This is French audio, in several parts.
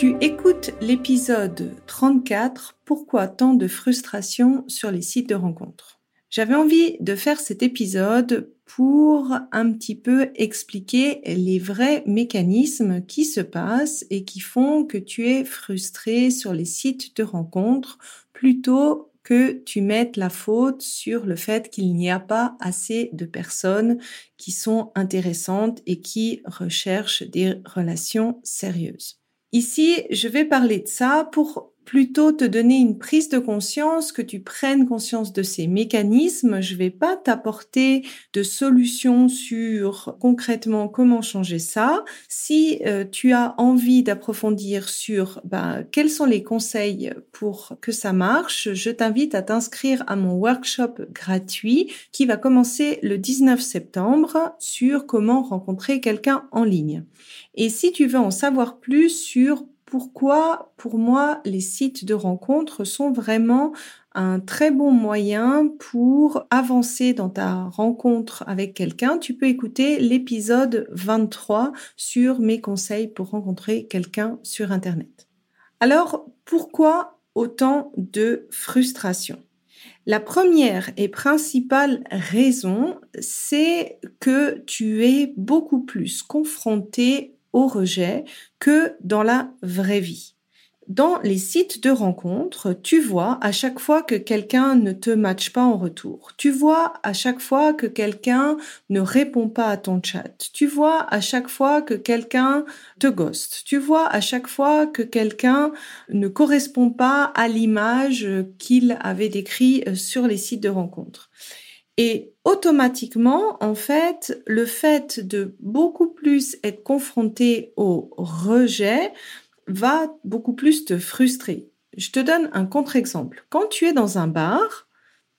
Tu écoutes l'épisode 34 Pourquoi tant de frustration sur les sites de rencontres? J'avais envie de faire cet épisode pour un petit peu expliquer les vrais mécanismes qui se passent et qui font que tu es frustré sur les sites de rencontres plutôt que tu mettes la faute sur le fait qu'il n'y a pas assez de personnes qui sont intéressantes et qui recherchent des relations sérieuses. Ici, je vais parler de ça pour plutôt te donner une prise de conscience, que tu prennes conscience de ces mécanismes. Je vais pas t'apporter de solutions sur concrètement comment changer ça. Si euh, tu as envie d'approfondir sur bah, quels sont les conseils pour que ça marche, je t'invite à t'inscrire à mon workshop gratuit qui va commencer le 19 septembre sur comment rencontrer quelqu'un en ligne. Et si tu veux en savoir plus sur pourquoi, pour moi, les sites de rencontres sont vraiment un très bon moyen pour avancer dans ta rencontre avec quelqu'un. Tu peux écouter l'épisode 23 sur mes conseils pour rencontrer quelqu'un sur Internet. Alors, pourquoi autant de frustration? La première et principale raison, c'est que tu es beaucoup plus confronté au rejet que dans la vraie vie. Dans les sites de rencontres, tu vois à chaque fois que quelqu'un ne te matche pas en retour. Tu vois à chaque fois que quelqu'un ne répond pas à ton chat. Tu vois à chaque fois que quelqu'un te ghost. Tu vois à chaque fois que quelqu'un ne correspond pas à l'image qu'il avait décrit euh, sur les sites de rencontres. Et automatiquement, en fait, le fait de beaucoup plus être confronté au rejet va beaucoup plus te frustrer. Je te donne un contre-exemple. Quand tu es dans un bar,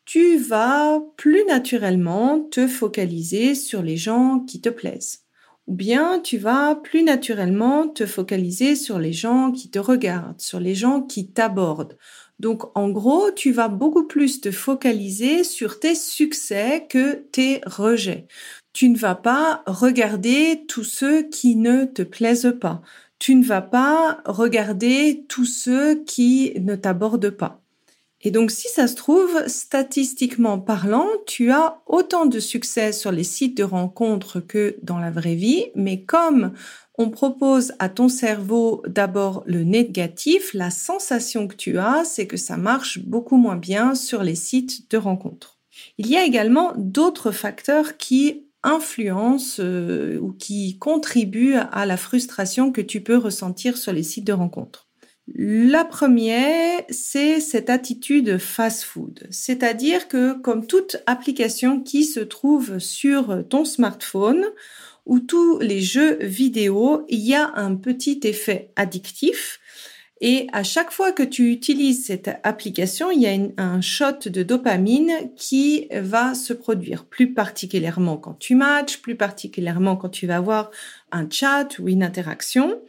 tu vas plus naturellement te focaliser sur les gens qui te plaisent. Ou bien tu vas plus naturellement te focaliser sur les gens qui te regardent, sur les gens qui t'abordent. Donc, en gros, tu vas beaucoup plus te focaliser sur tes succès que tes rejets. Tu ne vas pas regarder tous ceux qui ne te plaisent pas. Tu ne vas pas regarder tous ceux qui ne t'abordent pas. Et donc, si ça se trouve, statistiquement parlant, tu as autant de succès sur les sites de rencontres que dans la vraie vie, mais comme on propose à ton cerveau d'abord le négatif, la sensation que tu as, c'est que ça marche beaucoup moins bien sur les sites de rencontres. Il y a également d'autres facteurs qui influencent euh, ou qui contribuent à la frustration que tu peux ressentir sur les sites de rencontres. La première, c'est cette attitude fast-food. C'est-à-dire que comme toute application qui se trouve sur ton smartphone, ou tous les jeux vidéo, il y a un petit effet addictif. Et à chaque fois que tu utilises cette application, il y a un shot de dopamine qui va se produire, plus particulièrement quand tu matches, plus particulièrement quand tu vas avoir un chat ou une interaction.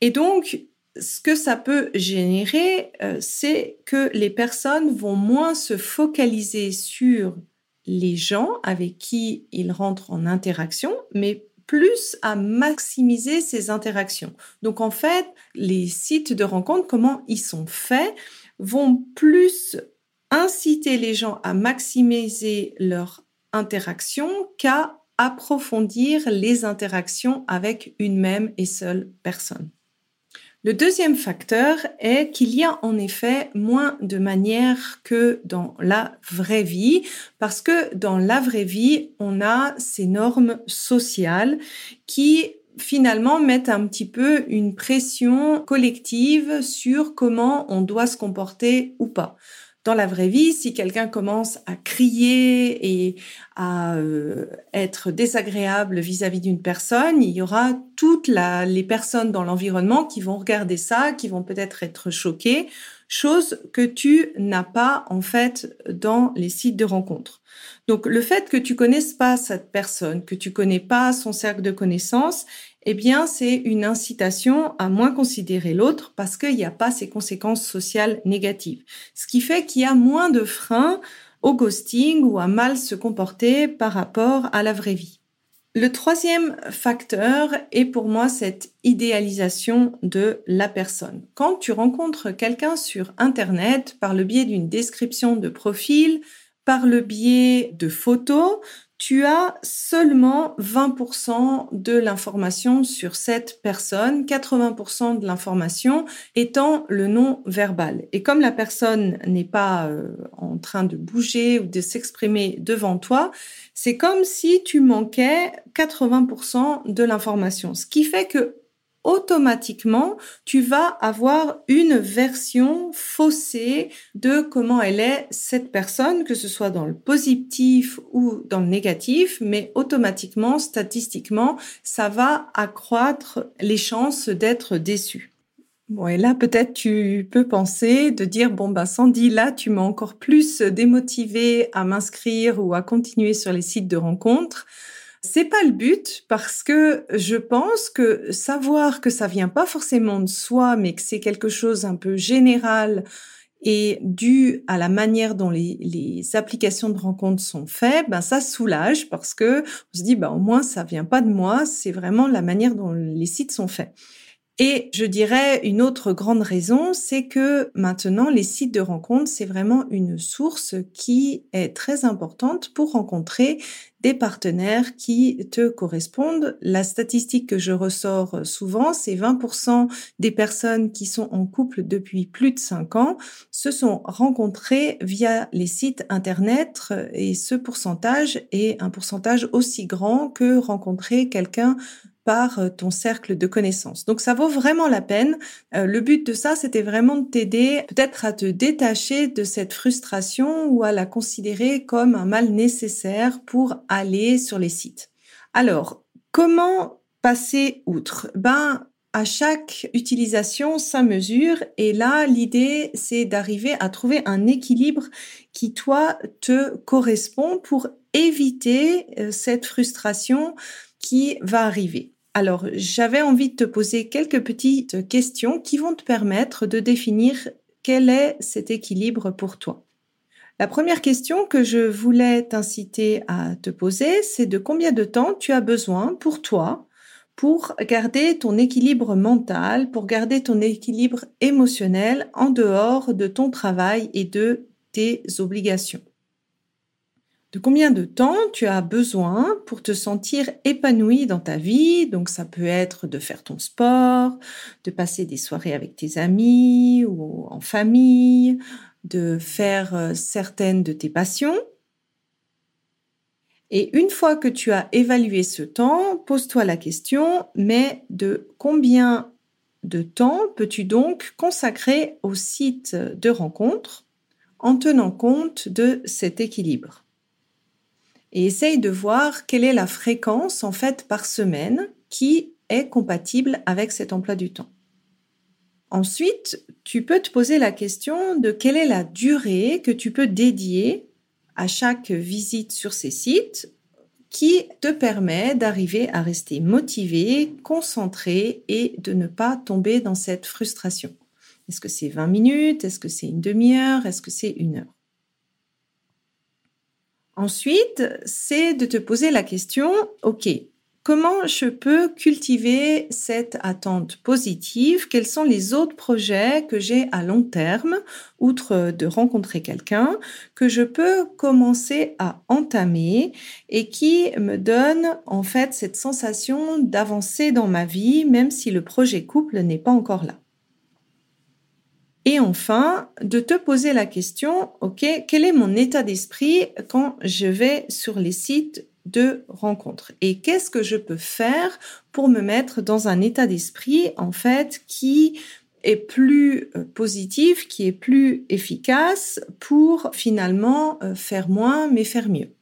Et donc, ce que ça peut générer, euh, c'est que les personnes vont moins se focaliser sur les gens avec qui ils rentrent en interaction, mais plus à maximiser ces interactions. Donc en fait, les sites de rencontres, comment ils sont faits, vont plus inciter les gens à maximiser leur interaction qu'à approfondir les interactions avec une même et seule personne. Le deuxième facteur est qu'il y a en effet moins de manières que dans la vraie vie, parce que dans la vraie vie, on a ces normes sociales qui finalement mettent un petit peu une pression collective sur comment on doit se comporter ou pas dans la vraie vie, si quelqu'un commence à crier et à euh, être désagréable vis-à-vis d'une personne, il y aura toutes les personnes dans l'environnement qui vont regarder ça, qui vont peut-être être choquées, chose que tu n'as pas en fait dans les sites de rencontres. Donc le fait que tu connaisses pas cette personne, que tu connais pas son cercle de connaissances, eh bien, c'est une incitation à moins considérer l'autre parce qu'il n'y a pas ces conséquences sociales négatives. Ce qui fait qu'il y a moins de freins au ghosting ou à mal se comporter par rapport à la vraie vie. Le troisième facteur est pour moi cette idéalisation de la personne. Quand tu rencontres quelqu'un sur Internet par le biais d'une description de profil, par le biais de photos, tu as seulement 20% de l'information sur cette personne, 80% de l'information étant le nom verbal. Et comme la personne n'est pas euh, en train de bouger ou de s'exprimer devant toi, c'est comme si tu manquais 80% de l'information. Ce qui fait que automatiquement, tu vas avoir une version faussée de comment elle est cette personne, que ce soit dans le positif ou dans le négatif, mais automatiquement, statistiquement, ça va accroître les chances d'être déçu. Bon, et là, peut-être tu peux penser de dire, bon, bah, Sandy, là, tu m'as encore plus démotivé à m'inscrire ou à continuer sur les sites de rencontres. C'est pas le but parce que je pense que savoir que ça vient pas forcément de soi, mais que c'est quelque chose un peu général et dû à la manière dont les, applications de rencontre sont faites, ben ça soulage parce que on se dit ben au moins ça vient pas de moi, c'est vraiment la manière dont les sites sont faits. Et je dirais une autre grande raison, c'est que maintenant les sites de rencontre, c'est vraiment une source qui est très importante pour rencontrer des partenaires qui te correspondent. La statistique que je ressors souvent, c'est 20% des personnes qui sont en couple depuis plus de 5 ans se sont rencontrées via les sites Internet et ce pourcentage est un pourcentage aussi grand que rencontrer quelqu'un par euh, ton cercle de connaissances. Donc ça vaut vraiment la peine. Euh, le but de ça, c'était vraiment de t'aider peut-être à te détacher de cette frustration ou à la considérer comme un mal nécessaire pour aller sur les sites. Alors, comment passer outre? Ben à chaque utilisation, ça mesure. Et là, l'idée, c'est d'arriver à trouver un équilibre qui, toi, te correspond pour éviter euh, cette frustration qui va arriver. Alors, j'avais envie de te poser quelques petites questions qui vont te permettre de définir quel est cet équilibre pour toi. La première question que je voulais t'inciter à te poser, c'est de combien de temps tu as besoin pour toi pour garder ton équilibre mental, pour garder ton équilibre émotionnel en dehors de ton travail et de tes obligations de combien de temps tu as besoin pour te sentir épanoui dans ta vie? Donc ça peut être de faire ton sport, de passer des soirées avec tes amis ou en famille, de faire euh, certaines de tes passions. Et une fois que tu as évalué ce temps, pose-toi la question, mais de combien de temps peux-tu donc consacrer au site de rencontre en tenant compte de cet équilibre? Et essaye de voir quelle est la fréquence en fait par semaine qui est compatible avec cet emploi du temps. Ensuite, tu peux te poser la question de quelle est la durée que tu peux dédier à chaque visite sur ces sites qui te permet d'arriver à rester motivé, concentré et de ne pas tomber dans cette frustration. Est-ce que c'est 20 minutes? Est-ce que c'est une demi-heure? Est-ce que c'est une heure? Ensuite, c'est de te poser la question, OK, comment je peux cultiver cette attente positive? Quels sont les autres projets que j'ai à long terme, outre de rencontrer quelqu'un, que je peux commencer à entamer et qui me donnent en fait cette sensation d'avancer dans ma vie, même si le projet couple n'est pas encore là? Et enfin, de te poser la question, OK, quel est mon état d'esprit quand je vais sur les sites de rencontres? Et qu'est-ce que je peux faire pour me mettre dans un état d'esprit en fait qui est plus euh, positif, qui est plus efficace pour finalement euh, faire moins mais faire mieux?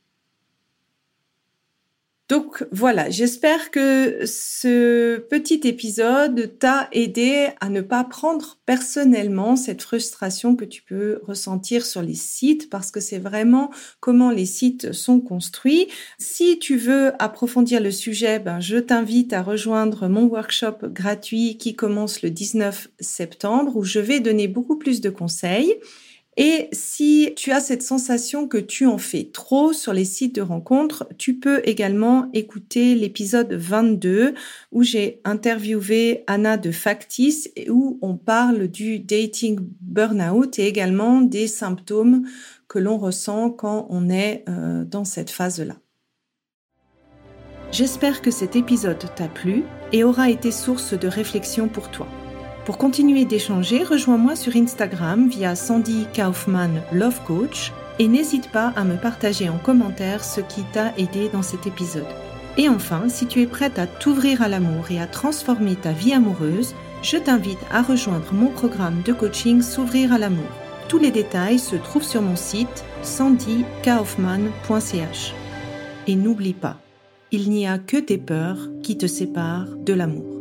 Donc voilà, j'espère que ce petit épisode t'a aidé à ne pas prendre personnellement cette frustration que tu peux ressentir sur les sites parce que c'est vraiment comment les sites sont construits. Si tu veux approfondir le sujet, ben, je t'invite à rejoindre mon workshop gratuit qui commence le 19 septembre où je vais donner beaucoup plus de conseils. Et si tu as cette sensation que tu en fais trop sur les sites de rencontres, tu peux également écouter l'épisode 22 où j'ai interviewé Anna de Factis et où on parle du dating burnout et également des symptômes que l'on ressent quand on est euh, dans cette phase-là. J'espère que cet épisode t'a plu et aura été source de réflexion pour toi. Pour continuer d'échanger, rejoins-moi sur Instagram via Sandy Kaufman Love Coach et n'hésite pas à me partager en commentaire ce qui t'a aidé dans cet épisode. Et enfin, si tu es prête à t'ouvrir à l'amour et à transformer ta vie amoureuse, je t'invite à rejoindre mon programme de coaching S'ouvrir à l'amour. Tous les détails se trouvent sur mon site sandykaufman.ch. Et n'oublie pas, il n'y a que tes peurs qui te séparent de l'amour.